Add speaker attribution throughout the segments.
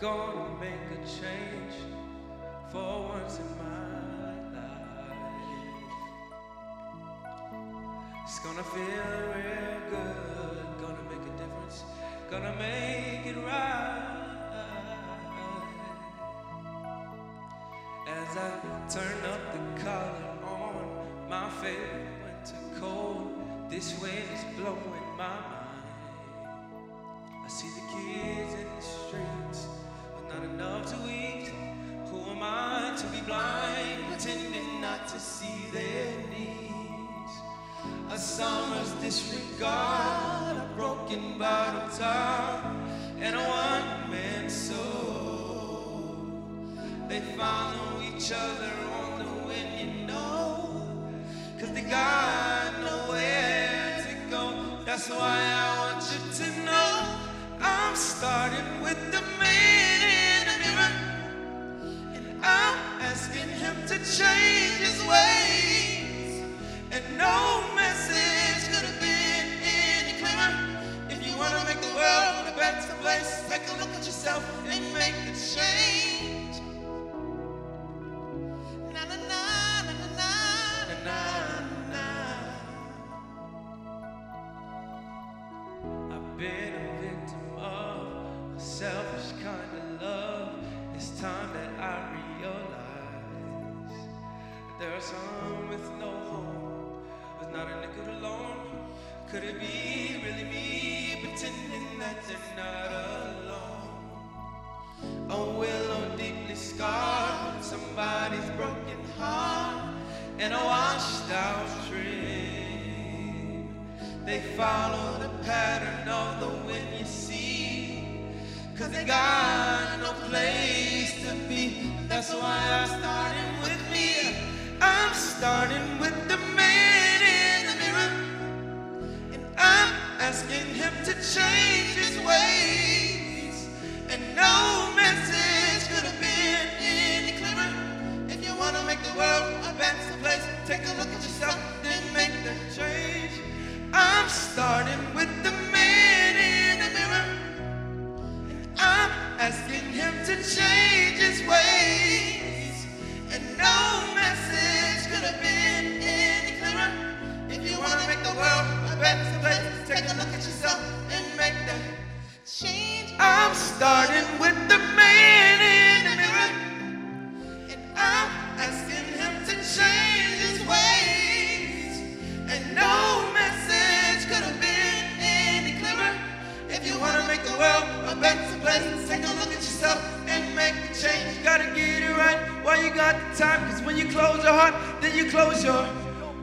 Speaker 1: gonna make a change for once in my life. It's gonna feel real good, gonna make a difference, gonna make it right. As I turn up the collar on my favorite winter coat, this wind is blowing my mind. Disregard, a broken bottle top, and a one-man soul. They follow each other on the wind, you know, cause they got nowhere to go. That's why I want you to know I'm starting with the man in the mirror, and I'm asking him to change yourself and make a change. Na na na na na na na na. I've been a victim of a selfish kind of love. It's time that I realize that there are some with no home, with not a nickel alone. Could it be really me pretending that they're not alone? A willow oh, deeply scarred, somebody's broken heart, and a washed out dream. They follow the pattern of the wind you see, cause they got no place to be. That's why I'm starting with me. I'm starting with the man in the mirror. And I'm asking him to change his ways. When you close your heart, then you close your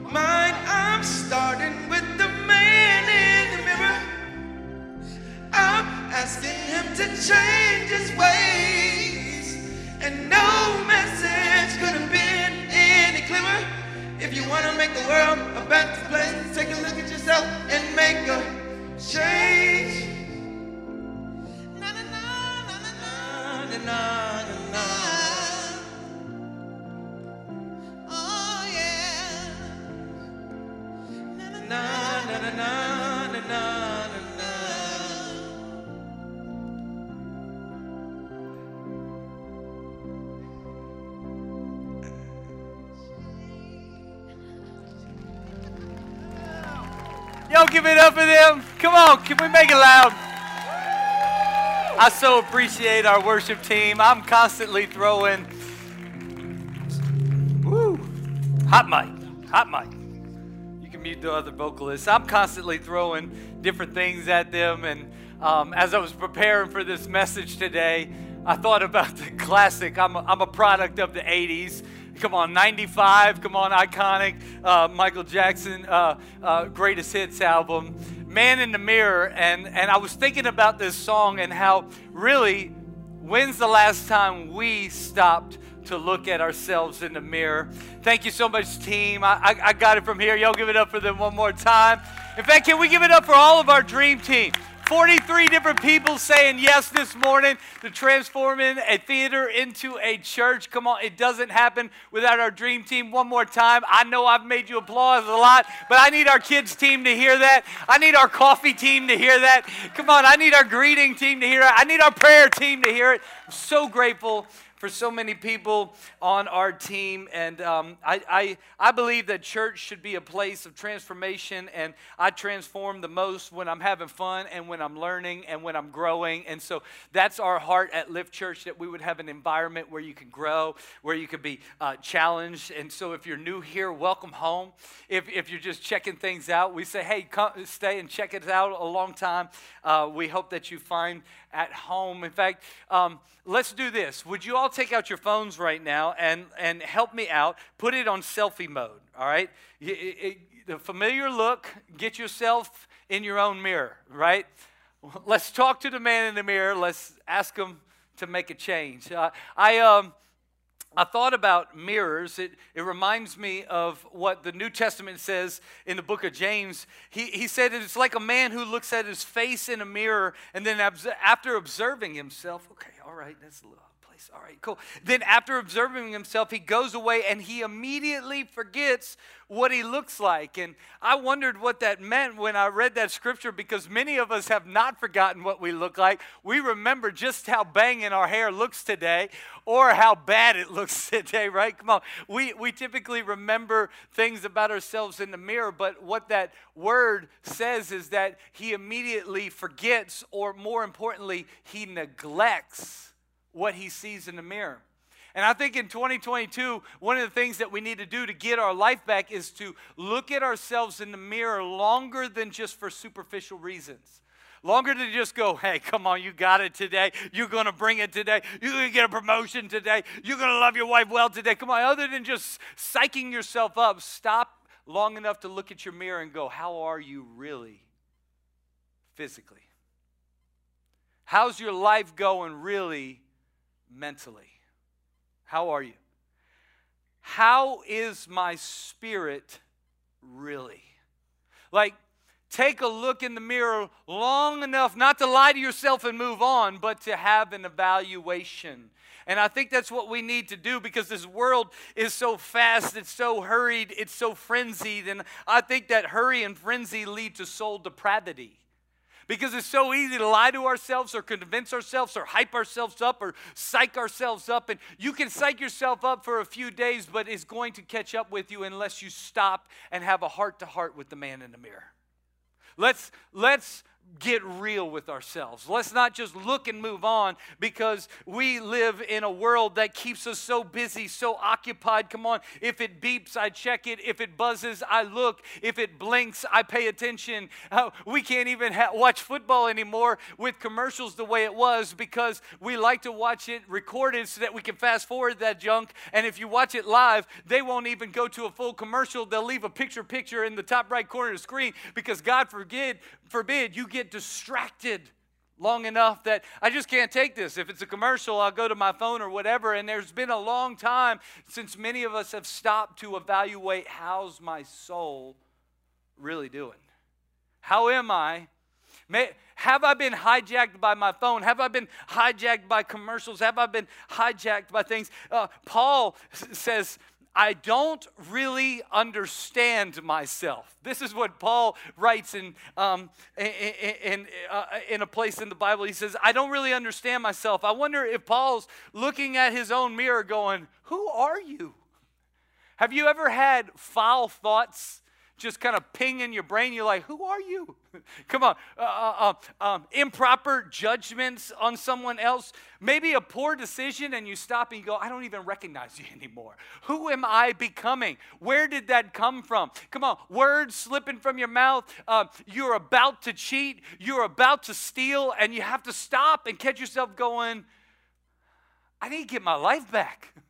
Speaker 1: mind. I'm starting with the man in the mirror. I'm asking him to change his ways. And no message could have been any clearer. If you want to make the world a better place, take a look at yourself and make a change.
Speaker 2: It up for them. Come on, can we make it loud? I so appreciate our worship team. I'm constantly throwing, woo, hot mic, hot mic. You can mute the other vocalists. I'm constantly throwing different things at them. And um, as I was preparing for this message today, I thought about the classic. I'm a, I'm a product of the 80s. Come on, 95, come on, iconic uh, Michael Jackson uh, uh, greatest hits album, Man in the Mirror. And, and I was thinking about this song and how really, when's the last time we stopped to look at ourselves in the mirror? Thank you so much, team. I, I, I got it from here. Y'all give it up for them one more time. In fact, can we give it up for all of our dream team? 43 different people saying yes this morning to transforming a theater into a church. Come on, it doesn't happen without our dream team. One more time. I know I've made you applause a lot, but I need our kids team to hear that. I need our coffee team to hear that. Come on, I need our greeting team to hear it. I need our prayer team to hear it. I'm so grateful for so many people on our team. And um, I, I, I believe that church should be a place of transformation. And I transform the most when I'm having fun and when I'm learning and when I'm growing. And so that's our heart at Lift Church that we would have an environment where you can grow, where you can be uh, challenged. And so if you're new here, welcome home. If, if you're just checking things out, we say, hey, come, stay and check it out a long time. Uh, we hope that you find at home. In fact, um, let's do this. Would you all take out your phones right now and, and help me out? Put it on selfie mode, all right? It, it, the familiar look, get yourself in your own mirror, right? Let's talk to the man in the mirror. Let's ask him to make a change. Uh, I. Um, I thought about mirrors. It, it reminds me of what the New Testament says in the book of James. He, he said it's like a man who looks at his face in a mirror and then after observing himself, okay, all right, that's a little place. All right, cool. Then after observing himself, he goes away and he immediately forgets what he looks like. And I wondered what that meant when I read that scripture because many of us have not forgotten what we look like. We remember just how banging our hair looks today or how bad it looks today, right? Come on. We, we typically remember things about ourselves in the mirror, but what that word says is that he immediately forgets, or more importantly, he neglects what he sees in the mirror. And I think in 2022, one of the things that we need to do to get our life back is to look at ourselves in the mirror longer than just for superficial reasons. Longer than just go, hey, come on, you got it today. You're going to bring it today. You're going to get a promotion today. You're going to love your wife well today. Come on, other than just psyching yourself up, stop long enough to look at your mirror and go, how are you really physically? How's your life going really mentally? How are you? How is my spirit really? Like, take a look in the mirror long enough not to lie to yourself and move on, but to have an evaluation. And I think that's what we need to do because this world is so fast, it's so hurried, it's so frenzied. And I think that hurry and frenzy lead to soul depravity because it's so easy to lie to ourselves or convince ourselves or hype ourselves up or psych ourselves up. And you can psych yourself up for a few days, but it's going to catch up with you unless you stop and have a heart to heart with the man in the mirror. Let's, let's get real with ourselves. Let's not just look and move on because we live in a world that keeps us so busy, so occupied. Come on, if it beeps, I check it. If it buzzes, I look. If it blinks, I pay attention. Uh, we can't even ha- watch football anymore with commercials the way it was because we like to watch it recorded so that we can fast forward that junk. And if you watch it live, they won't even go to a full commercial. They'll leave a picture picture in the top right corner of the screen because God forbid, forbid you get distracted long enough that I just can't take this. If it's a commercial, I'll go to my phone or whatever. And there's been a long time since many of us have stopped to evaluate how's my soul really doing? How am I? May, have I been hijacked by my phone? Have I been hijacked by commercials? Have I been hijacked by things? Uh, Paul says, I don't really understand myself. This is what Paul writes in, um, in, in, uh, in, a place in the Bible. He says, I don't really understand myself. I wonder if Paul's looking at his own mirror going, Who are you? Have you ever had foul thoughts just kind of ping in your brain. You're like, who are you? Come on. Uh, uh, uh, um, improper judgments on someone else. Maybe a poor decision, and you stop and you go, I don't even recognize you anymore. Who am I becoming? Where did that come from? Come on. Words slipping from your mouth. Uh, you're about to cheat. You're about to steal, and you have to stop and catch yourself going, I need to get my life back.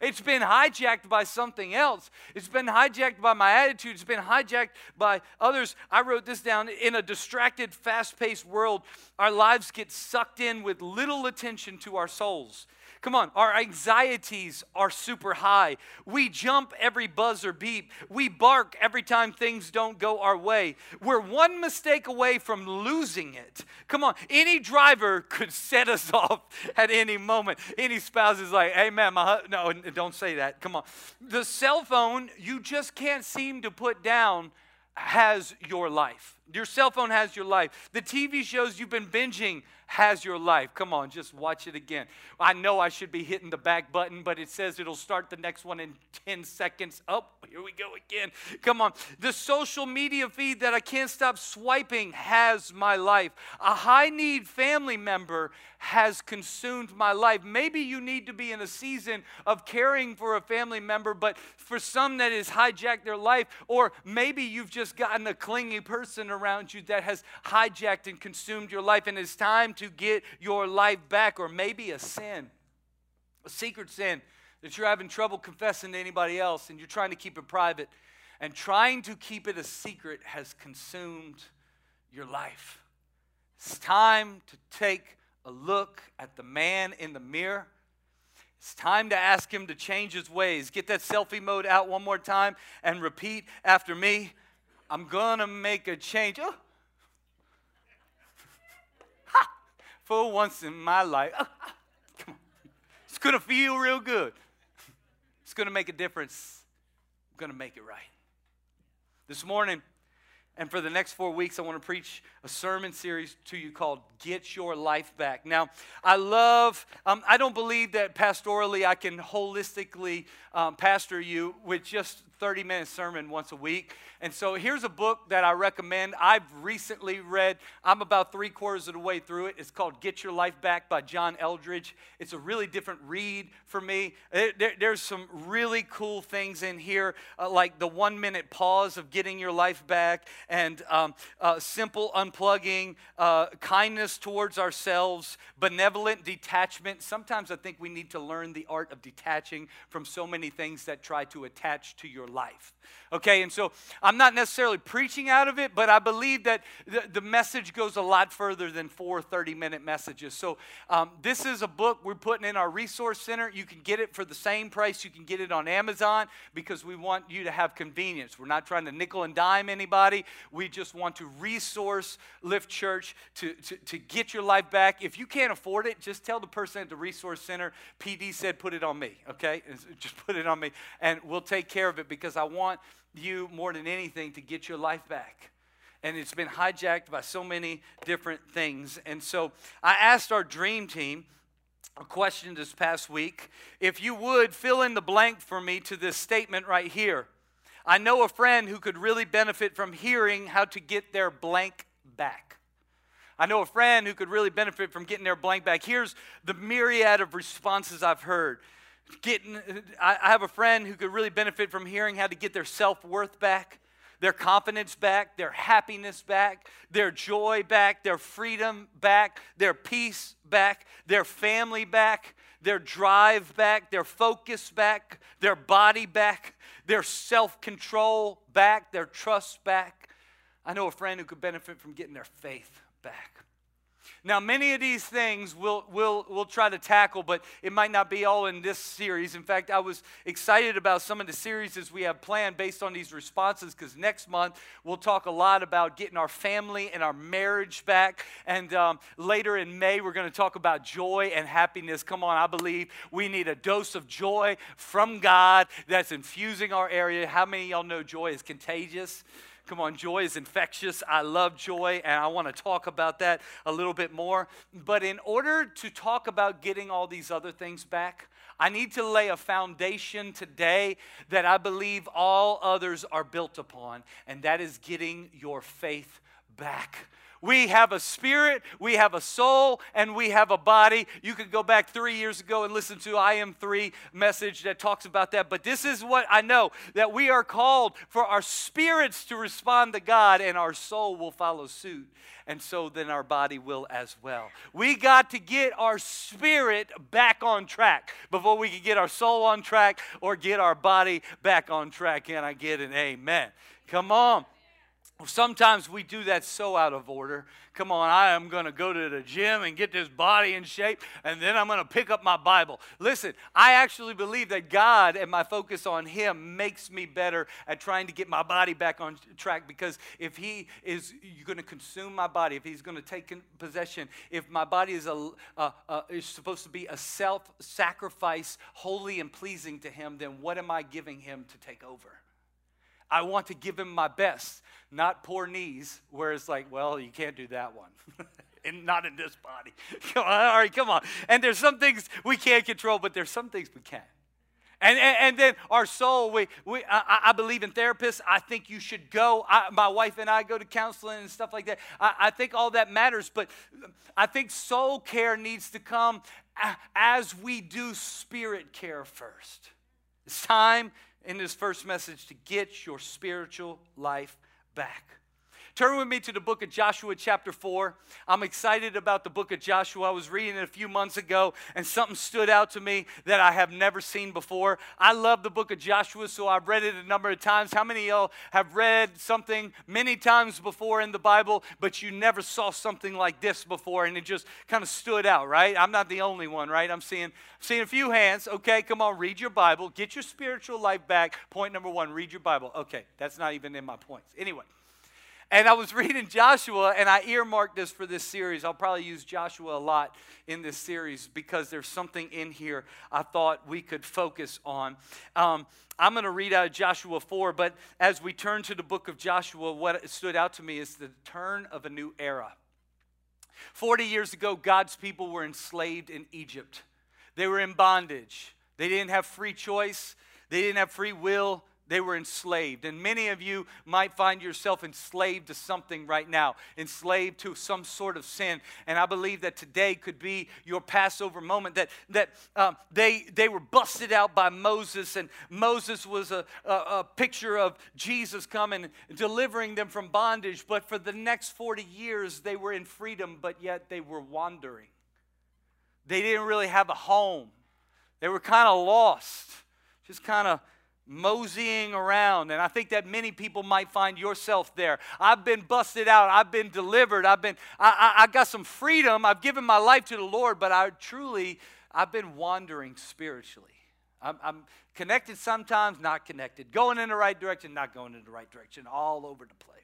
Speaker 2: It's been hijacked by something else. It's been hijacked by my attitude. It's been hijacked by others. I wrote this down. In a distracted, fast paced world, our lives get sucked in with little attention to our souls. Come on, our anxieties are super high. We jump every buzz or beep. We bark every time things don't go our way. We're one mistake away from losing it. Come on, any driver could set us off at any moment. Any spouse is like, hey man, my no, don't say that. Come on. The cell phone you just can't seem to put down has your life. Your cell phone has your life. The TV shows you've been binging has your life. Come on, just watch it again. I know I should be hitting the back button, but it says it'll start the next one in 10 seconds. Oh, here we go again. Come on. The social media feed that I can't stop swiping has my life. A high need family member has consumed my life. Maybe you need to be in a season of caring for a family member, but for some that has hijacked their life, or maybe you've just gotten a clingy person around you that has hijacked and consumed your life, and it's time to get your life back, or maybe a sin, a secret sin that you're having trouble confessing to anybody else and you're trying to keep it private. And trying to keep it a secret has consumed your life. It's time to take a look at the man in the mirror. It's time to ask him to change his ways. Get that selfie mode out one more time and repeat after me. I'm to make a change. Oh. For once in my life. Come on. It's going to feel real good. It's going to make a difference. I'm going to make it right. This morning, and for the next four weeks, I want to preach a sermon series to you called Get Your Life Back. Now, I love, um, I don't believe that pastorally I can holistically um, pastor you with just 30 minute sermon once a week. And so here's a book that I recommend. I've recently read, I'm about three quarters of the way through it. It's called Get Your Life Back by John Eldredge. It's a really different read for me. There, there's some really cool things in here, uh, like the one minute pause of getting your life back, and um, uh, simple unplugging, uh, kindness towards ourselves, benevolent detachment. Sometimes I think we need to learn the art of detaching from so many things that try to attach to your life. Okay, and so I'm not necessarily preaching out of it, but I believe that the, the message goes a lot further than four 30 minute messages. So um, this is a book we're putting in our resource center. You can get it for the same price you can get it on Amazon because we want you to have convenience. We're not trying to nickel and dime anybody. We just want to resource Lift Church to, to, to get your life back. If you can't afford it, just tell the person at the resource center, PD said, put it on me, okay? Just put it on me, and we'll take care of it because I want you more than anything to get your life back. And it's been hijacked by so many different things. And so I asked our dream team a question this past week. If you would fill in the blank for me to this statement right here. I know a friend who could really benefit from hearing how to get their blank back. I know a friend who could really benefit from getting their blank back. Here's the myriad of responses I've heard getting I have a friend who could really benefit from hearing how to get their self-worth back, their confidence back, their happiness back, their joy back, their freedom back, their peace back, their family back, their drive back, their focus back, their body back, their self-control back, their trust back. I know a friend who could benefit from getting their faith back. Now, many of these things we'll, we'll, we'll try to tackle, but it might not be all in this series. In fact, I was excited about some of the series we have planned based on these responses because next month we'll talk a lot about getting our family and our marriage back. And um, later in May, we're going to talk about joy and happiness. Come on, I believe we need a dose of joy from God that's infusing our area. How many of y'all know joy is contagious? Come on, joy is infectious. I love joy, and I want to talk about that a little bit more. But in order to talk about getting all these other things back, I need to lay a foundation today that I believe all others are built upon, and that is getting your faith back. We have a spirit, we have a soul, and we have a body. You could go back three years ago and listen to I Am Three message that talks about that. But this is what I know that we are called for our spirits to respond to God, and our soul will follow suit. And so then our body will as well. We got to get our spirit back on track before we can get our soul on track or get our body back on track. Can I get an amen? Come on. Sometimes we do that so out of order. Come on, I am going to go to the gym and get this body in shape, and then I'm going to pick up my Bible. Listen, I actually believe that God and my focus on Him makes me better at trying to get my body back on track because if He is going to consume my body, if He's going to take possession, if my body is, a, a, a, is supposed to be a self sacrifice, holy and pleasing to Him, then what am I giving Him to take over? I want to give him my best, not poor knees, where it's like, well, you can't do that one. and not in this body. Come on, all right, come on. And there's some things we can't control, but there's some things we can. And, and, and, then our soul, we, we, I, I, believe in therapists. I think you should go. I, my wife and I go to counseling and stuff like that. I, I think all that matters, but I think soul care needs to come as we do spirit care first. It's time in this first message to get your spiritual life back. Turn with me to the book of Joshua, chapter 4. I'm excited about the book of Joshua. I was reading it a few months ago, and something stood out to me that I have never seen before. I love the book of Joshua, so I've read it a number of times. How many of y'all have read something many times before in the Bible, but you never saw something like this before, and it just kind of stood out, right? I'm not the only one, right? I'm seeing, seeing a few hands. Okay, come on, read your Bible. Get your spiritual life back. Point number one, read your Bible. Okay, that's not even in my points. Anyway. And I was reading Joshua, and I earmarked this for this series. I'll probably use Joshua a lot in this series because there's something in here I thought we could focus on. Um, I'm going to read out of Joshua 4, but as we turn to the book of Joshua, what stood out to me is the turn of a new era. 40 years ago, God's people were enslaved in Egypt, they were in bondage. They didn't have free choice, they didn't have free will they were enslaved. And many of you might find yourself enslaved to something right now, enslaved to some sort of sin. And I believe that today could be your Passover moment that, that um, they, they were busted out by Moses, and Moses was a, a, a picture of Jesus coming, delivering them from bondage. But for the next 40 years, they were in freedom, but yet they were wandering. They didn't really have a home, they were kind of lost, just kind of moseying around. And I think that many people might find yourself there. I've been busted out. I've been delivered. I've been, I, I, I got some freedom. I've given my life to the Lord, but I truly, I've been wandering spiritually. I'm, I'm connected sometimes, not connected. Going in the right direction, not going in the right direction, all over the place.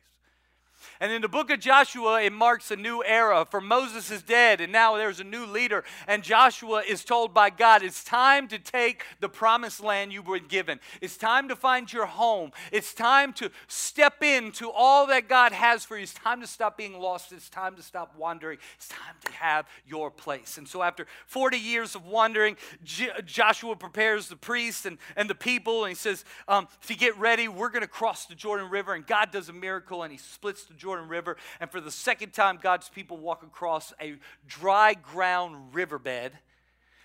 Speaker 2: And in the book of Joshua, it marks a new era. For Moses is dead, and now there's a new leader. And Joshua is told by God, it's time to take the promised land you were given. It's time to find your home. It's time to step into all that God has for you. It's time to stop being lost. It's time to stop wandering. It's time to have your place. And so, after 40 years of wandering, J- Joshua prepares the priests and, and the people, and he says, um, To get ready, we're going to cross the Jordan River. And God does a miracle, and he splits the Jordan River. And for the second time, God's people walk across a dry ground riverbed.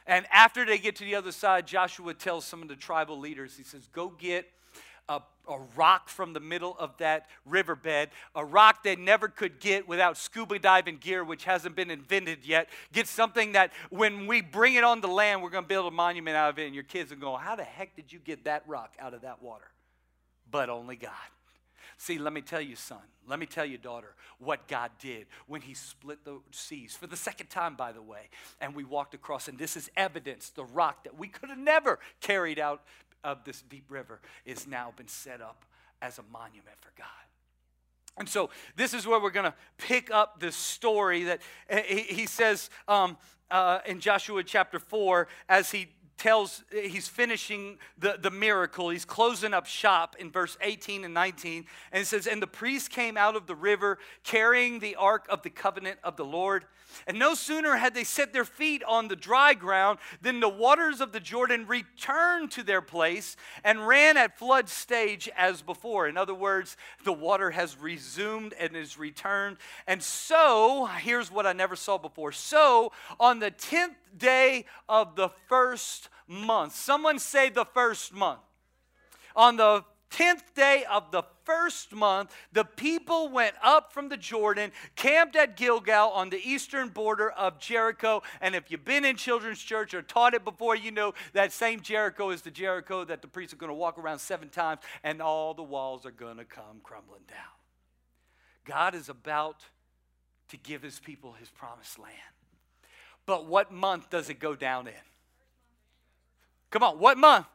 Speaker 2: And after they get to the other side, Joshua tells some of the tribal leaders, he says, Go get a, a, rock from the middle of that riverbed, a rock they never could get without scuba diving gear, which hasn't been invented yet. Get something that when we bring it on the land, we're going to build a monument out of it, and your kids are going, How the heck did you get that rock out of that water? But only God. See, let me tell you, son, let me tell you, daughter, what God did when He split the seas for the second time, by the way. And we walked across, and this is evidence the rock that we could have never carried out of this deep river is now been set up as a monument for God. And so this is where we're going to pick up this story that he, he says um, uh, in Joshua chapter 4 as he tells, he's finishing the, the miracle. He's closing up shop in verse 18 and 19. And it says, And the priest came out of the river carrying the ark of the covenant of the Lord. And no sooner had they set their feet on the dry ground than the waters of the Jordan returned to their place and ran at flood stage as before. In other words, the water has resumed and is returned. And so, here's what I never saw before. So, on the 10th day of the first month, someone say the first month. On the 10th day of the first month, the people went up from the Jordan, camped at Gilgal on the eastern border of Jericho. And if you've been in children's church or taught it before, you know that same Jericho is the Jericho that the priests are going to walk around seven times and all the walls are going to come crumbling down. God is about to give his people his promised land. But what month does it go down in? Come on, what month?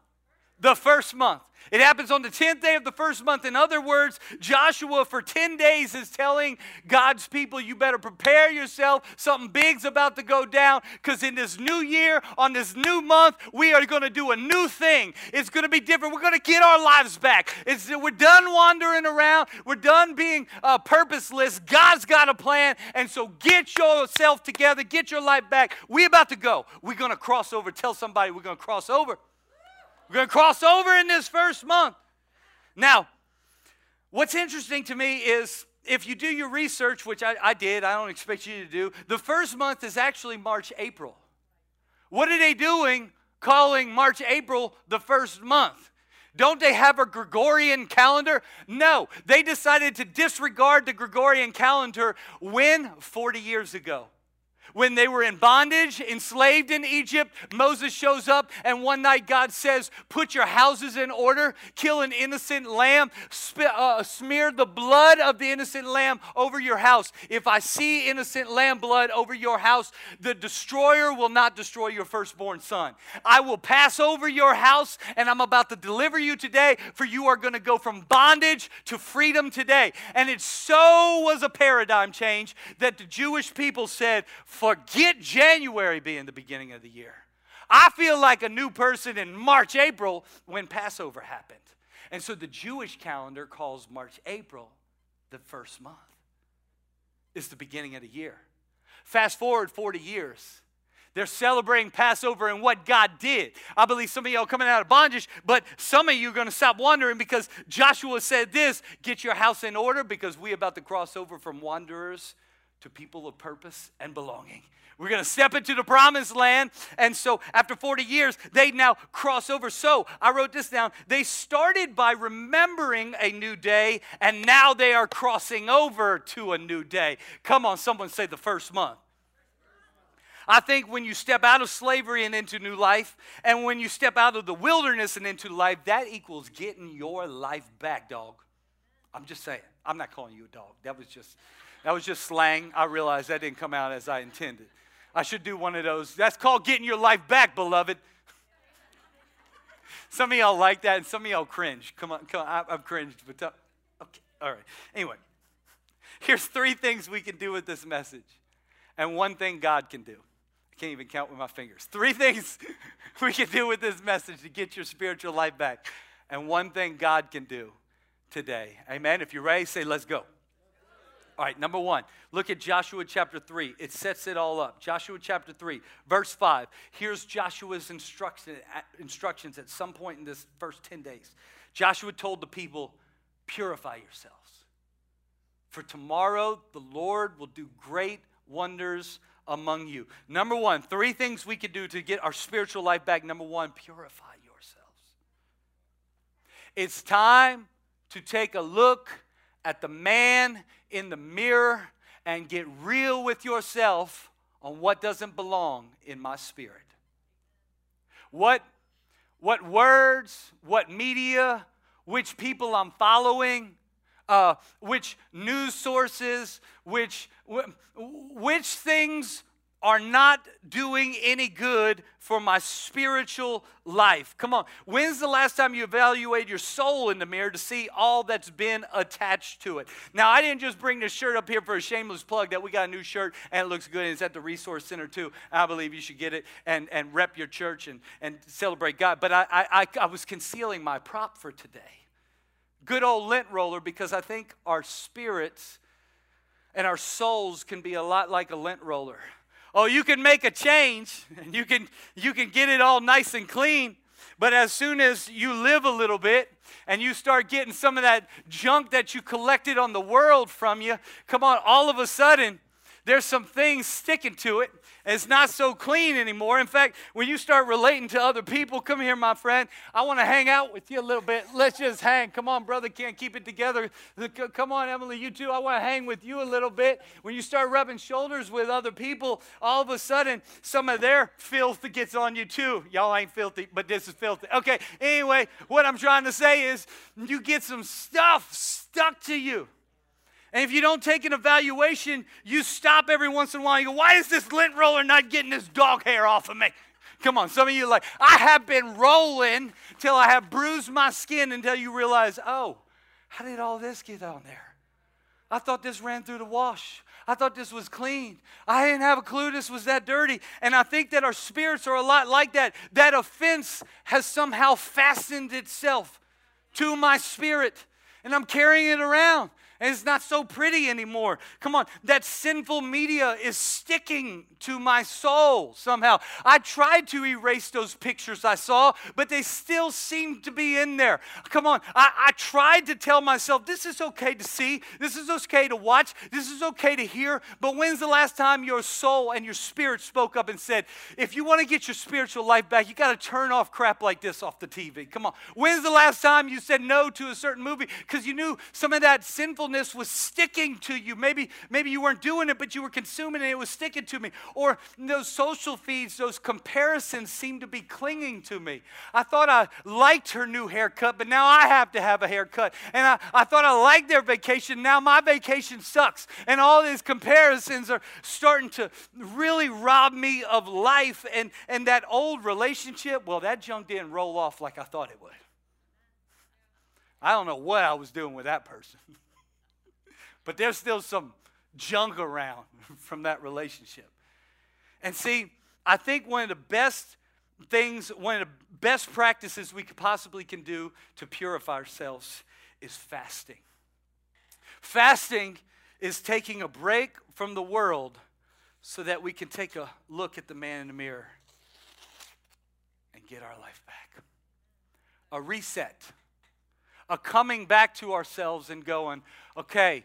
Speaker 2: The first month. It happens on the 10th day of the first month. In other words, Joshua for 10 days is telling God's people, you better prepare yourself. Something big's about to go down because in this new year, on this new month, we are going to do a new thing. It's going to be different. We're going to get our lives back. It's, we're done wandering around, we're done being uh, purposeless. God's got a plan. And so get yourself together, get your life back. We're about to go. We're going to cross over. Tell somebody we're going to cross over. We're going to cross over in this first month. Now, what's interesting to me is if you do your research, which I, I, did, I don't expect you to do, the first month is actually March, April. What are they doing calling March, April the first month? Don't they have a Gregorian calendar? No, they decided to disregard the Gregorian calendar when? 40 years ago when they were in bondage, enslaved in Egypt, Moses shows up, and one night God says, Put your houses in order, kill an innocent lamb, sp- uh, smear the blood of the innocent lamb over your house. If I see innocent lamb blood over your house, the destroyer will not destroy your firstborn son. I will pass over your house, and I'm about to deliver you today, for you are going to go from bondage to freedom today. And it so was a paradigm change that the Jewish people said, Forget January being the beginning of the year. I feel like a new person in March, April when Passover happened. And so the Jewish calendar calls March, April the first month. It's the beginning of the year. Fast forward 40 years. They're celebrating Passover and what God did. I believe some of y'all coming out of bondage, but some of you are going to stop wondering because Joshua said this get your house in order because we about to cross over from wanderers to people of purpose and belonging. We're going to step into the promised land. And so, after 40 years, they now cross over. So, I wrote this down. They started by remembering a new day, and now they are crossing over to a new day. Come on, someone say the first month. I think when you step out of slavery and into new life, and when you step out of the wilderness and into life, that equals getting your life back, dog. I'm just saying. I'm not calling you a dog. That was just that was just slang. I realized that didn't come out as I intended. I should do one of those. That's called getting your life back, beloved. some of y'all like that, and some of y'all cringe. Come on, come on. I've cringed, but t- okay, all right. Anyway, here's three things we can do with this message, and one thing God can do. I can't even count with my fingers. Three things we can do with this message to get your spiritual life back, and one thing God can do today. Amen. If you're ready, say, "Let's go." All right, number one, look at Joshua chapter 3. It sets it all up. Joshua chapter 3, verse 5. Here's Joshua's instruction, instructions at some point in this first 10 days. Joshua told the people, Purify yourselves. For tomorrow the Lord will do great wonders among you. Number one, three things we can do to get our spiritual life back. Number one, purify yourselves. It's time to take a look at the man in the mirror and get real with yourself on what doesn't belong in my spirit. What, what words, what media, which people I'm following, uh, which news sources, which, which things are not doing any good for my spiritual life. Come on. When's the last time you evaluated your soul in the mirror to see all that's been attached to it? Now, I didn't just bring this shirt up here for a shameless plug that we got a new shirt and it looks good and it's at the Resource Center too. I believe you should get it and, and rep your church and, and celebrate God. But I, I, I was concealing my prop for today. Good old lint roller because I think our spirits and our souls can be a lot like a lint roller. Oh, you can make a change and you can you can get it all nice and clean, but as soon as you live a little bit and you start getting some of that junk that you collected on the world from you, come on, all of a sudden there's some things sticking to it it's not so clean anymore. In fact, when you start relating to other people, come here, my friend. I want to hang out with you a little bit. Let's just hang. Come on, brother, can't keep it together. Come on, Emily, you too. I want to hang with you a little bit. When you start rubbing shoulders with other people, all of a sudden, some of their filth gets on you too. Y'all ain't filthy, but this is filthy. Okay, anyway, what I'm trying to say is you get some stuff stuck to you. And if you don't take an evaluation, you stop every once in a while. You go, why is this lint roller not getting this dog hair off of me? Come on, some of you like, I have been rolling till I have bruised my skin until you realize, oh, how did all this get on there? I thought this ran through the wash. I thought this was clean. I didn't have a clue this was that dirty. And I think that our spirits are a lot like that. That offense has somehow fastened itself to my spirit, and I'm carrying it around and it's not so pretty anymore. Come on, that sinful media is sticking to my soul somehow. I tried to erase those pictures I saw, but they still seem to be in there. Come on, I, I tried to tell myself this is okay to see, this is okay to watch, this is okay to hear, but when's the last time your soul and your spirit spoke up and said, if you want to get your spiritual life back, you got to turn off crap like this off the TV? Come on, when's the last time you said no to a certain movie because you knew some of that sinful was sticking to you. Maybe, maybe you weren't doing it, but you were consuming it, it was sticking to me. Or those social feeds, those comparisons seem to be clinging to me. I thought I liked her new haircut, but now I have to have a haircut. And I, I thought I liked their vacation, now my vacation sucks. And all these comparisons are starting to really rob me of life. And, and that old relationship, well, that junk didn't roll off like I thought it would. I don't know what I was doing with that person. but there's still some junk around from that relationship. And see, I think one of the best things, one of the best practices we could possibly can do to purify ourselves is fasting. Fasting is taking a break from the world so that we can take a look at the man in the mirror and get our life back. A reset, a coming back to ourselves and going, okay,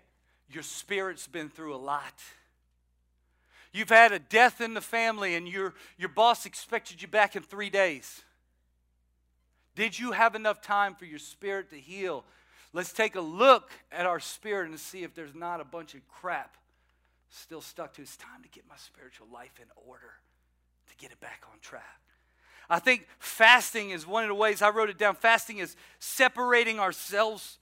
Speaker 2: your spirit's been through a lot. You've had a death in the family, and your, your boss expected you back in three days. Did you have enough time for your spirit to heal? Let's take a look at our spirit and see if there's not a bunch of crap still stuck to. It's time to get my spiritual life in order to get it back on track. I think fasting is one of the ways I wrote it down. Fasting is separating ourselves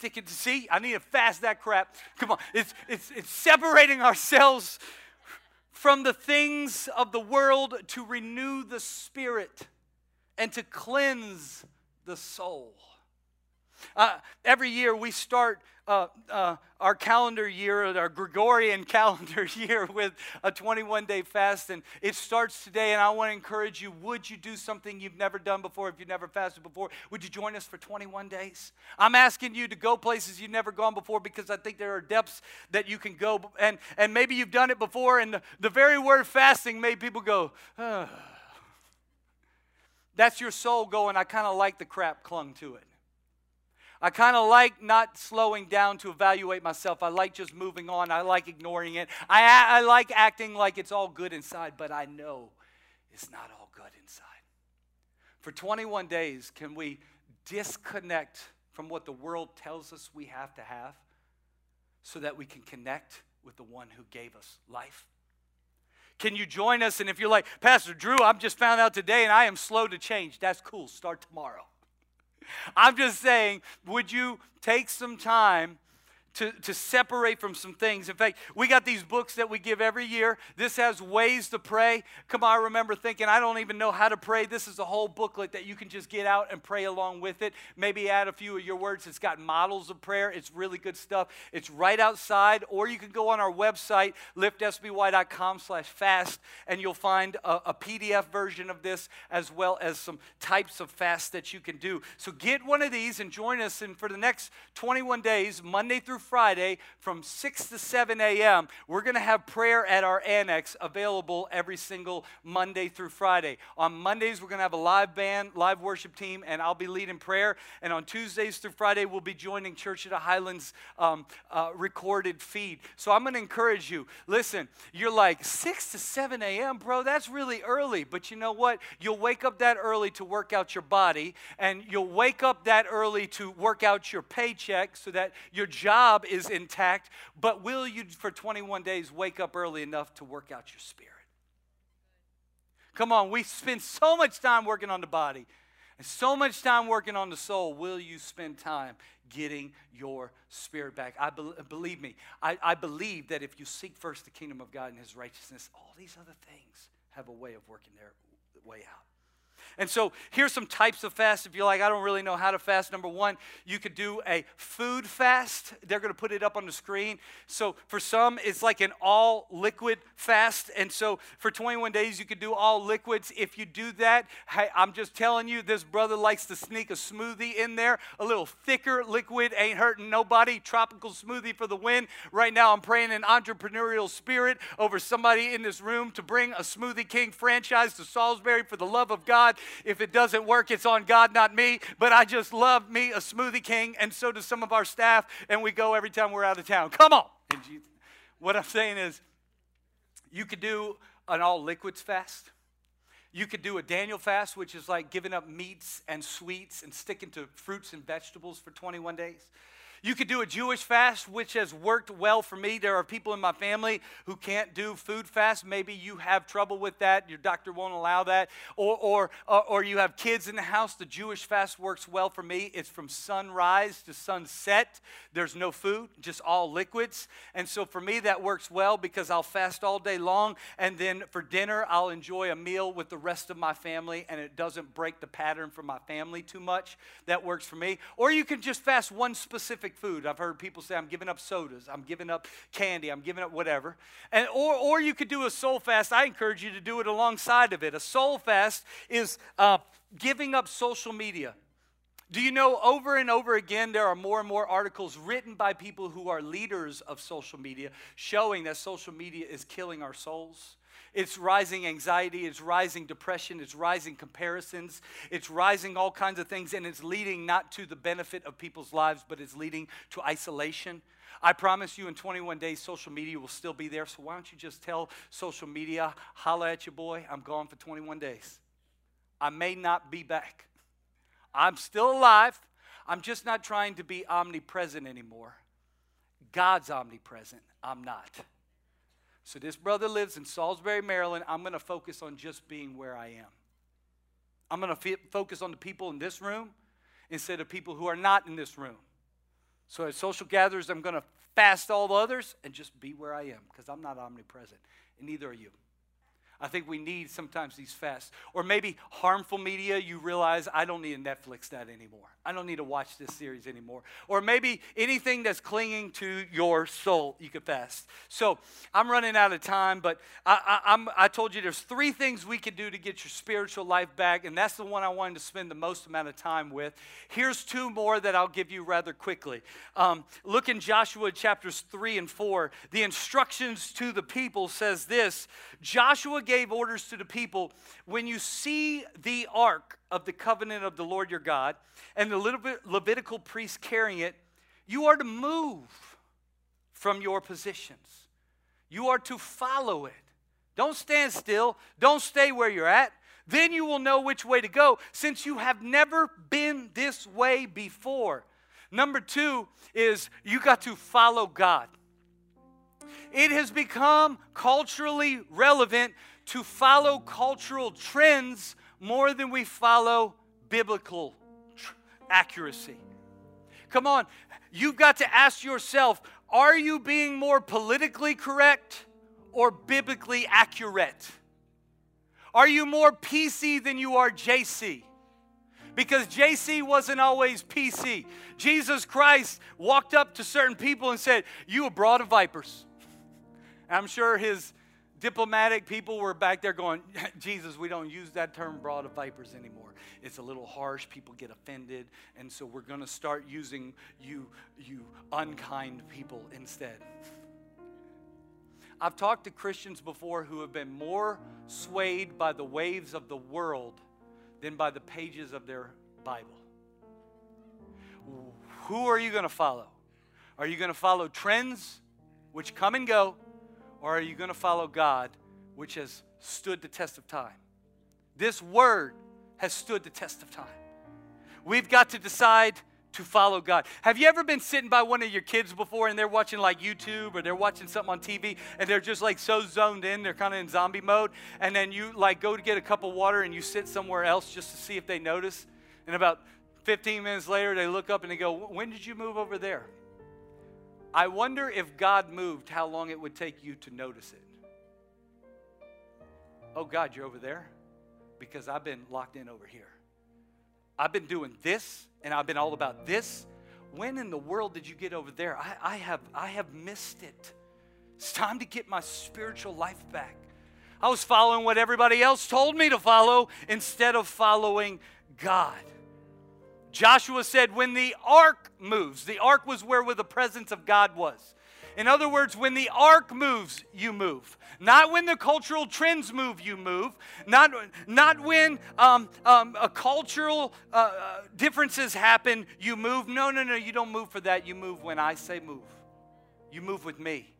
Speaker 2: sticking to see i need to fast that crap. Come on it's, it's, it's separating ourselves from the things of the world to renew the spirit and to cleanse the soul uh, every year we start uh, uh, our calendar year, our Gregorian calendar year, with a 21 day fast. And it starts today. And I want to encourage you would you do something you've never done before if you've never fasted before? Would you join us for 21 days? I'm asking you to go places you've never gone before because I think there are depths that you can go. And, and maybe you've done it before. And the, the very word fasting made people go, Ugh. That's your soul going, I kind of like the crap clung to it. I kind of like not slowing down to evaluate myself. I like just moving on. I like ignoring it. I, I like acting like it's all good inside, but I know it's not all good inside. For 21 days, can we disconnect from what the world tells us we have to have so that we can connect with the one who gave us life? Can you join us? And if you're like, Pastor Drew, I'm just found out today and I am slow to change, that's cool. Start tomorrow. I'm just saying, would you take some time to, to separate from some things. In fact, we got these books that we give every year. This has ways to pray. Come on, I remember thinking, I don't even know how to pray. This is a whole booklet that you can just get out and pray along with it. Maybe add a few of your words. It's got models of prayer. It's really good stuff. It's right outside, or you can go on our website, liftsby.com slash fast, and you'll find a, a PDF version of this as well as some types of fast that you can do. So get one of these and join us And for the next 21 days, Monday through Friday from 6 to 7 a.m. We're going to have prayer at our annex available every single Monday through Friday. On Mondays, we're going to have a live band, live worship team, and I'll be leading prayer. And on Tuesdays through Friday, we'll be joining Church of the Highlands um, uh, recorded feed. So I'm going to encourage you. Listen, you're like 6 to 7 a.m., bro, that's really early. But you know what? You'll wake up that early to work out your body, and you'll wake up that early to work out your paycheck so that your job job is intact, but will you, for 21 days, wake up early enough to work out your spirit? Come on, we spend so much time working on the body and so much time working on the soul. Will you spend time getting your spirit back? I be- believe me, I, I believe that if you seek first the kingdom of God and his righteousness, all these other things have a way of working their way out. And so here's some types of fast. If you're like, I don't really know how to fast, number one, you could do a food fast. They're going to put it up on the screen. So for some, it's like an all liquid fast. And so for 21 days, you could do all liquids. If you do that, hey, I'm just telling you, this brother likes to sneak a smoothie in there, a little thicker liquid, ain't hurting nobody. Tropical smoothie for the win. Right now, I'm praying an entrepreneurial spirit over somebody in this room to bring a Smoothie King franchise to Salisbury for the love of God. If it doesn't work, it's on God, not me. But I just love me a Smoothie King, and so does some of our staff, and we go every time we're out of town. Come on. What I'm saying is, you could do an all liquids fast. You could do a Daniel fast, which is like giving up meats and sweets and sticking to fruits and vegetables for 21 days. You could do a Jewish fast, which has worked well for me. There are people in my family who can't do food fast. Maybe you have trouble with that. Your doctor won't allow that. Or, or, or, you have kids in the house. The Jewish fast works well for me. It's from sunrise to sunset. There's no food, just all liquids. And so for me, that works well because I'll fast all day long. And then for dinner, I'll enjoy a meal with the rest of my family. And it doesn't break the pattern for my family too much. That works for me. Or you can just fast one specific specific food. I've heard people say, I'm giving up sodas, I'm giving up candy, I'm giving up whatever. And, or, or you could do a soul fast. I encourage you to do it alongside of it. A soul fast is uh, giving up social media. Do you know over and over again there are more and more articles written by people who are leaders of social media showing that social media is killing our souls? It's rising anxiety, it's rising depression, it's rising comparisons, it's rising all kinds of things, and it's leading not to the benefit of people's lives, but it's leading to isolation. I promise you in 21 days, social media will still be there. So why don't you just tell social media, holla at your boy, I'm gone for 21 days. I may not be back. I'm still alive. I'm just not trying to be omnipresent anymore. God's omnipresent. I'm not. So this brother lives in Salisbury, Maryland. I'm going to focus on just being where I am. I'm going to focus on the people in this room instead of people who are not in this room. So at social gatherings, I'm going to fast all the others and just be where I am because I'm not omnipresent, and neither are you. I think we need sometimes these fasts. Or maybe harmful media, you realize I don't need to Netflix that anymore. I don't need to watch this series anymore. Or maybe anything that's clinging to your soul, you could fast. So I'm running out of time, but I, I, I, told you there's three things we can do to get your spiritual life back, and that's the one I wanted to spend the most amount of time with. Here's two more that I'll give you rather quickly. Um, look in Joshua chapters 3 and 4. The instructions to the people says this Joshua gave orders to the people when you see the ark of the covenant of the Lord your God and the little Levitical priest carrying it, you are to move from your positions. You are to follow it. Don't stand still. Don't stay where you're at. Then you will know which way to go since you have never been this way before. Number two is you got to follow God. It has become culturally relevant to follow cultural trends more than we follow biblical tr- accuracy. Come on. You've got to ask yourself are you being more politically correct or biblically accurate? Are you more PC than you are JC? Because JC wasn't always PC. Jesus Christ walked up to certain people and said, You a brood of vipers. I'm sure his diplomatic people were back there going, Jesus, we don't use that term brood of vipers anymore. It's a little harsh. People get offended. And so we're going to start using you, you unkind people instead. I've talked to Christians before who have been more swayed by the waves of the world than by the pages of their Bible. Who are you going to follow? Are you going to follow trends which come and go, or are you going to follow God which has stood the test of time? This word has stood the test of time. We've got to decide to follow God. Have you ever been sitting by one of your kids before and they're watching like YouTube or they're watching something on TV and they're just like so zoned in, they're kind of in zombie mode, and then you like go to get a cup of water and you sit somewhere else just to see if they notice, and about 15 minutes later they look up and they go, "When did you move over there?" I wonder if God moved, how long it would take you to notice it. Oh God, you're over there? Because I've been locked in over here. I've been doing this and I've been all about this. When in the world did you get over there? I, I, have, I have missed it. It's time to get my spiritual life back. I was following what everybody else told me to follow instead of following God. Joshua said, When the ark moves, the ark was where, where the presence of God was. In other words, when the ark moves, you move. Not when the cultural trends move, you move. Not, not when um, um, a cultural uh, uh, differences happen, you move. No, no, no, you don't move for that. You move when I say move. You move with me.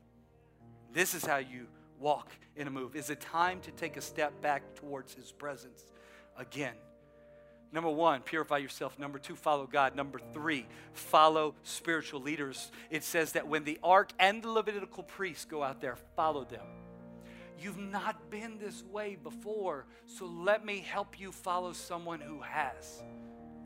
Speaker 2: This is how you walk in a move. Is it time to take a step back towards His presence again? Number one, purify yourself. Number two, follow God. Number three, follow spiritual leaders. It says that when the ark and the Levitical priests go out there, follow them. You've not been this way before, so let me help you follow someone who has.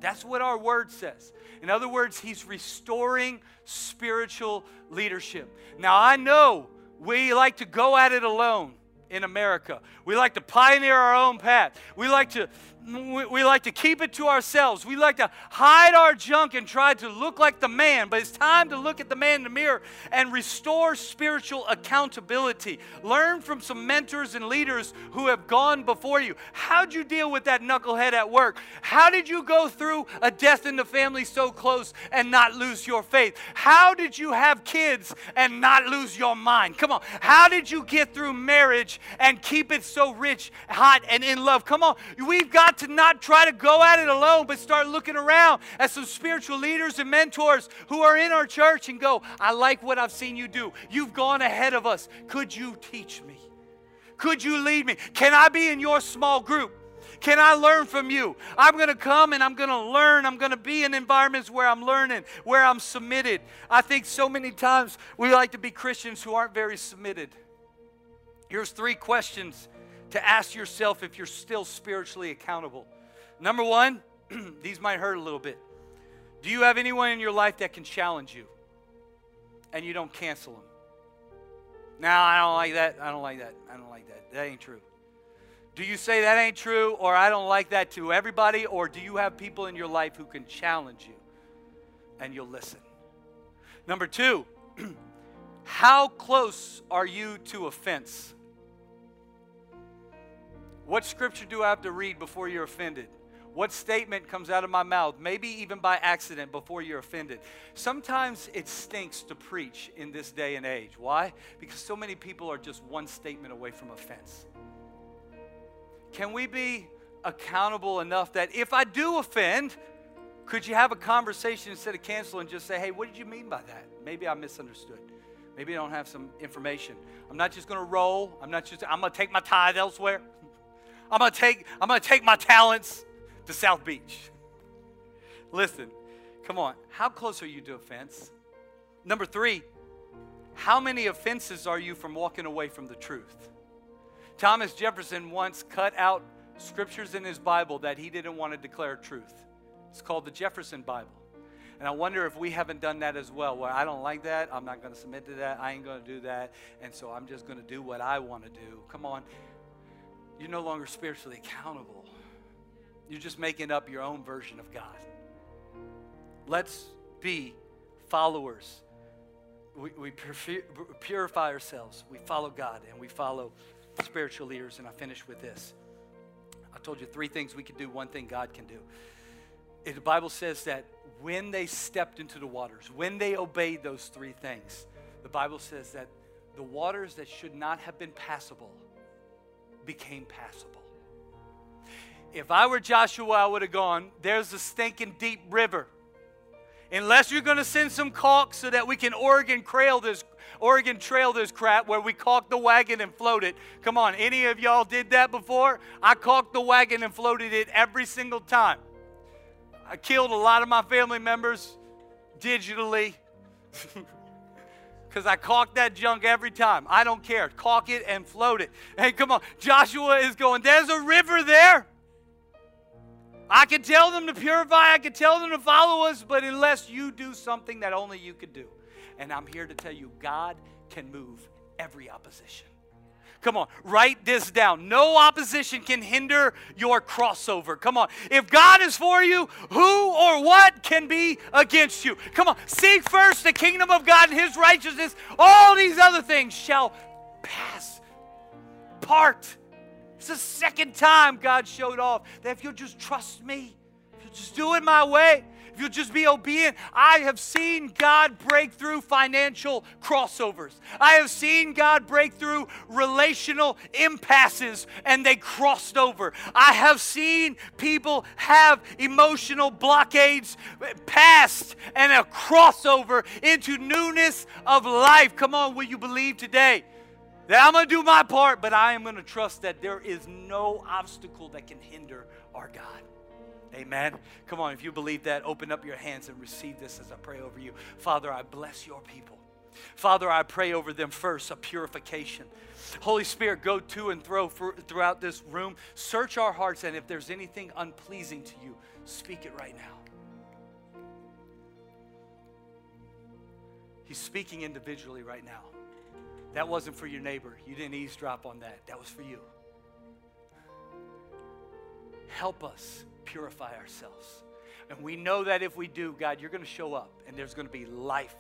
Speaker 2: That's what our word says. In other words, he's restoring spiritual leadership. Now, I know we like to go at it alone in America. We like to pioneer our own path. We like to we, we, like to keep it to ourselves. We like to hide our junk and try to look like the man. But it's time to look at the man in the mirror and restore spiritual accountability. Learn from some mentors and leaders who have gone before you. How'd you deal with that knucklehead at work? How did you go through a death in the family so close and not lose your faith? How did you have kids and not lose your mind? Come on. How did you get through marriage and keep it so rich, hot, and in love? Come on. We've got to not try to go at it alone, but start looking around at some spiritual leaders and mentors who are in our church and go, I like what I've seen you do. You've gone ahead of us. Could you teach me? Could you lead me? Can I be in your small group? Can I learn from you? I'm going to come and I'm going to learn. I'm going to be in environments where I'm learning, where I'm submitted. I think so many times we like to be Christians who aren't very submitted. Here's three questions to ask yourself if you're still spiritually accountable. Number one, these might hurt a little bit. Do you have anyone in your life that can challenge you and you don't cancel them? No, I don't like that. I don't like that. I don't like that. That ain't true. Do you say that ain't true or I don't like that to everybody or do you have people in your life who can challenge you and you'll listen? Number two, how close are you to offense? What scripture do I have to read before you're offended? What statement comes out of my mouth, maybe even by accident, before you're offended? Sometimes it stinks to preach in this day and age. Why? Because so many people are just one statement away from offense. Can we be accountable enough that if I do offend, could you have a conversation instead of cancel and just say, hey, what did you mean by that? Maybe I misunderstood. Maybe I don't have some information. I'm not just going to roll. I'm not just, I'm going to take my tithe elsewhere. I'm gonna take, I'm gonna take my talents to South Beach. Listen, come on. How close are you to offense? Number three, how many offenses are you from walking away from the truth? Thomas Jefferson once cut out scriptures in his Bible that he didn't want to declare truth. It's called the Jefferson Bible. And I wonder if we haven't done that as well, Well, I don't like that, I'm not going to submit to that, I ain't going to do that, and so I'm just going to do what I want to do. Come on. You're no longer spiritually accountable. You're just making up your own version of God. Let's be followers. We, we purify ourselves. We follow God and we follow spiritual leaders. And I finish with this. I told you three things we can do, one thing God can do. The Bible says that when they stepped into the waters, when they obeyed those three things, the Bible says that the waters that should not have been passable became passable. If I were Joshua, I would have gone, there's a stinking deep river. Unless you're going to send some caulk so that we can Oregon trail this Oregon trail this crap where we caulk the wagon and float it. Come on, any of y'all did that before? I caulked the wagon and floated it every single time. I killed a lot of my family members digitally because I caulk that junk every time. I don't care. Caulk it and float it. Hey, come on. Joshua is going, there's a river there. I can tell them to purify, I can tell them to follow us, but unless you do something that only you could do. And I'm here to tell you, God can move every opposition. Come on, write this down. No opposition can hinder your crossover. Come on. If God is for you, who or what can be against you? Come on. Seek first the kingdom of God and his righteousness. All these other things shall pass. Part. It's the second time God showed off that if you'll just trust me, if you'll just do it my way, if you'll just be obedient, I have seen God break through financial crossovers. I have seen God break through relational impasses and they crossed over. I have seen people have emotional blockades passed and a crossover into newness of life. Come on, will you believe today? That I'm going to do my part, but I am going to trust that there is no obstacle that can hinder our God. Amen. Come on, if you believe that, open up your hands and receive this as I pray over you. Father, I bless your people. Father, I pray over them first a purification. Holy Spirit, go to and throw for, throughout this room. Search our hearts, and if there's anything unpleasing to you, speak it right now. He's speaking individually right now. That wasn't for your neighbor. You didn't eavesdrop on that. That was for you. Help us purify ourselves. And we know that if we do, God, you're going to show up and there's going to be life,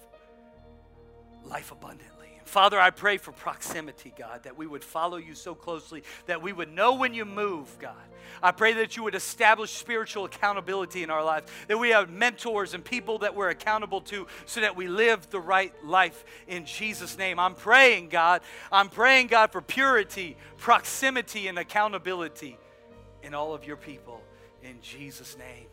Speaker 2: life abundantly. And Father, I pray for proximity, God, that we would follow you so closely that we would know when you move, God. I pray that you would establish spiritual accountability in our lives, that we have mentors and people that we're accountable to so that we live the right life in Jesus' name. I'm praying, God, I'm praying, God, for purity, proximity, and accountability in all of your people in Jesus' name.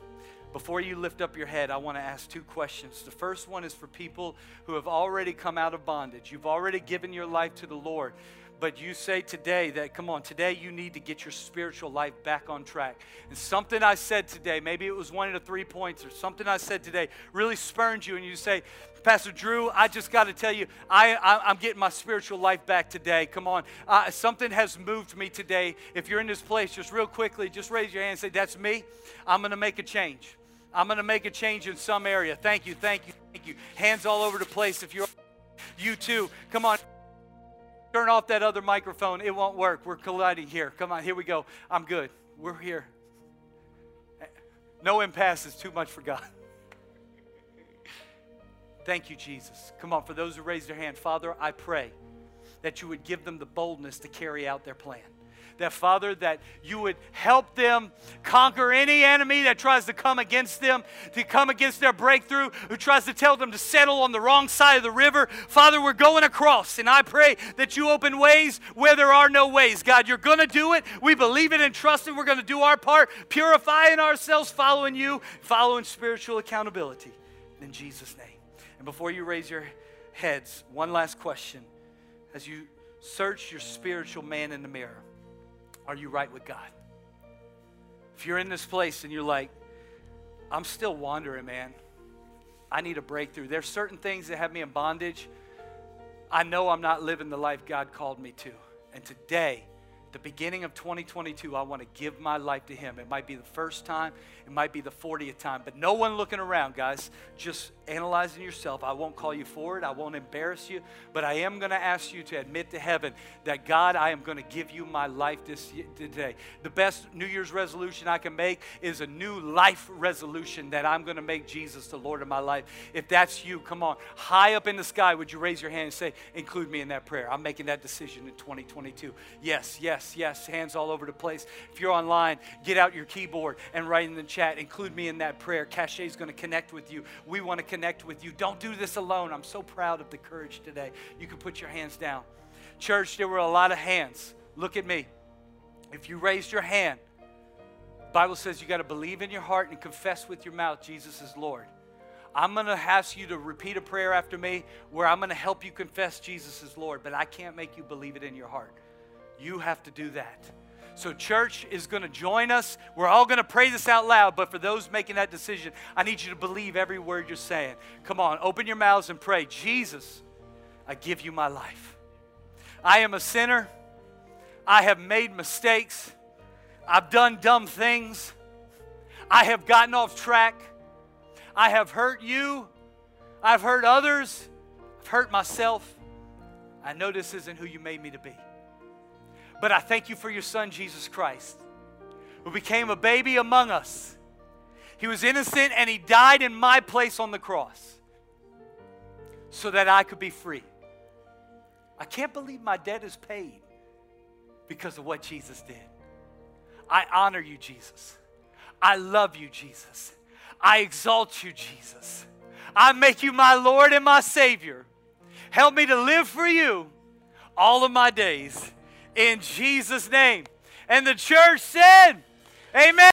Speaker 2: Before you lift up your head, I want to ask two questions. The first one is for people who have already come out of bondage. You've already given your life to the Lord, but you say today that, come on, today you need to get your spiritual life back on track. And something I said today, maybe it was one of the three points or something I said today, really spurned you, and you say, Pastor Drew, I just got to tell you, I, I, am getting my spiritual life back today. Come on. Uh, something has moved me today. If you're in this place, just real quickly, just raise your hand and say, That's me. I'm going to make a change. I'm going to make a change in some area. Thank you, thank you, thank you. Hands all over the place. If you're you too, come on. Turn off that other microphone. It won't work. We're colliding here. Come on, here we go. I'm good. We're here. No impasse is too much for God. Thank you, Jesus. Come on, for those who raised their hand, Father, I pray that you would give them the boldness to carry out their plan. That, Father, that you would help them conquer any enemy that tries to come against them, to come against their breakthrough, who tries to tell them to settle on the wrong side of the river. Father, we're going across, and I pray that you open ways where there are no ways. God, you're going to do it. We believe it and trust it. We're going to do our part, purifying ourselves, following you, following spiritual accountability. In Jesus' name. And before you raise your heads, one last question. As you search your spiritual man in the mirror, are you right with God? If you're in this place and you're like, I'm still wandering, man. I need a breakthrough. There's certain things that have me in bondage. I know I'm not living the life God called me to. And today, the beginning of 2022, I want to give my life to Him. It might be the first time, it might be the 40th time, but no one looking around, guys. Just analyzing yourself. I won't call you forward, I won't embarrass you, but I am going to ask you to admit to heaven that God, I am going to give you my life this today. The best New Year's resolution I can make is a new life resolution that I'm going to make Jesus the Lord of my life. If that's you, come on. High up in the sky, would you raise your hand and say, Include me in that prayer? I'm making that decision in 2022. Yes, yes yes, hands all over the place. If you're online, get out your keyboard and write in the chat. Include me in that prayer. Cache is going to connect with you. We want to connect with you. Don't do this alone. I'm so proud of the courage today. You can put your hands down. Church, there were a lot of hands. Look at me. If you raised your hand, Bible says you got to believe in your heart and confess with your mouth Jesus is Lord. I'm going to ask you to repeat a prayer after me where I'm going to help you confess Jesus is Lord, but I can't make you believe it in your heart. You have to do that. So, church is going to join us. We're all going to pray this out loud, but for those making that decision, I need you to believe every word you're saying. Come on, open your mouths and pray. Jesus, I give you my life. I am a sinner. I have made mistakes. I've done dumb things. I have gotten off track. I have hurt you. I've hurt others. I've hurt myself. I know this isn't who you made me to be. But I thank you for your son, Jesus Christ, who became a baby among us. He was innocent and he died in my place on the cross so that I could be free. I can't believe my debt is paid because of what Jesus did. I honor you, Jesus. I love you, Jesus. I exalt you, Jesus. I make you my Lord and my Savior. Help me to live for you all of my days in Jesus' name. And the church said, Amen.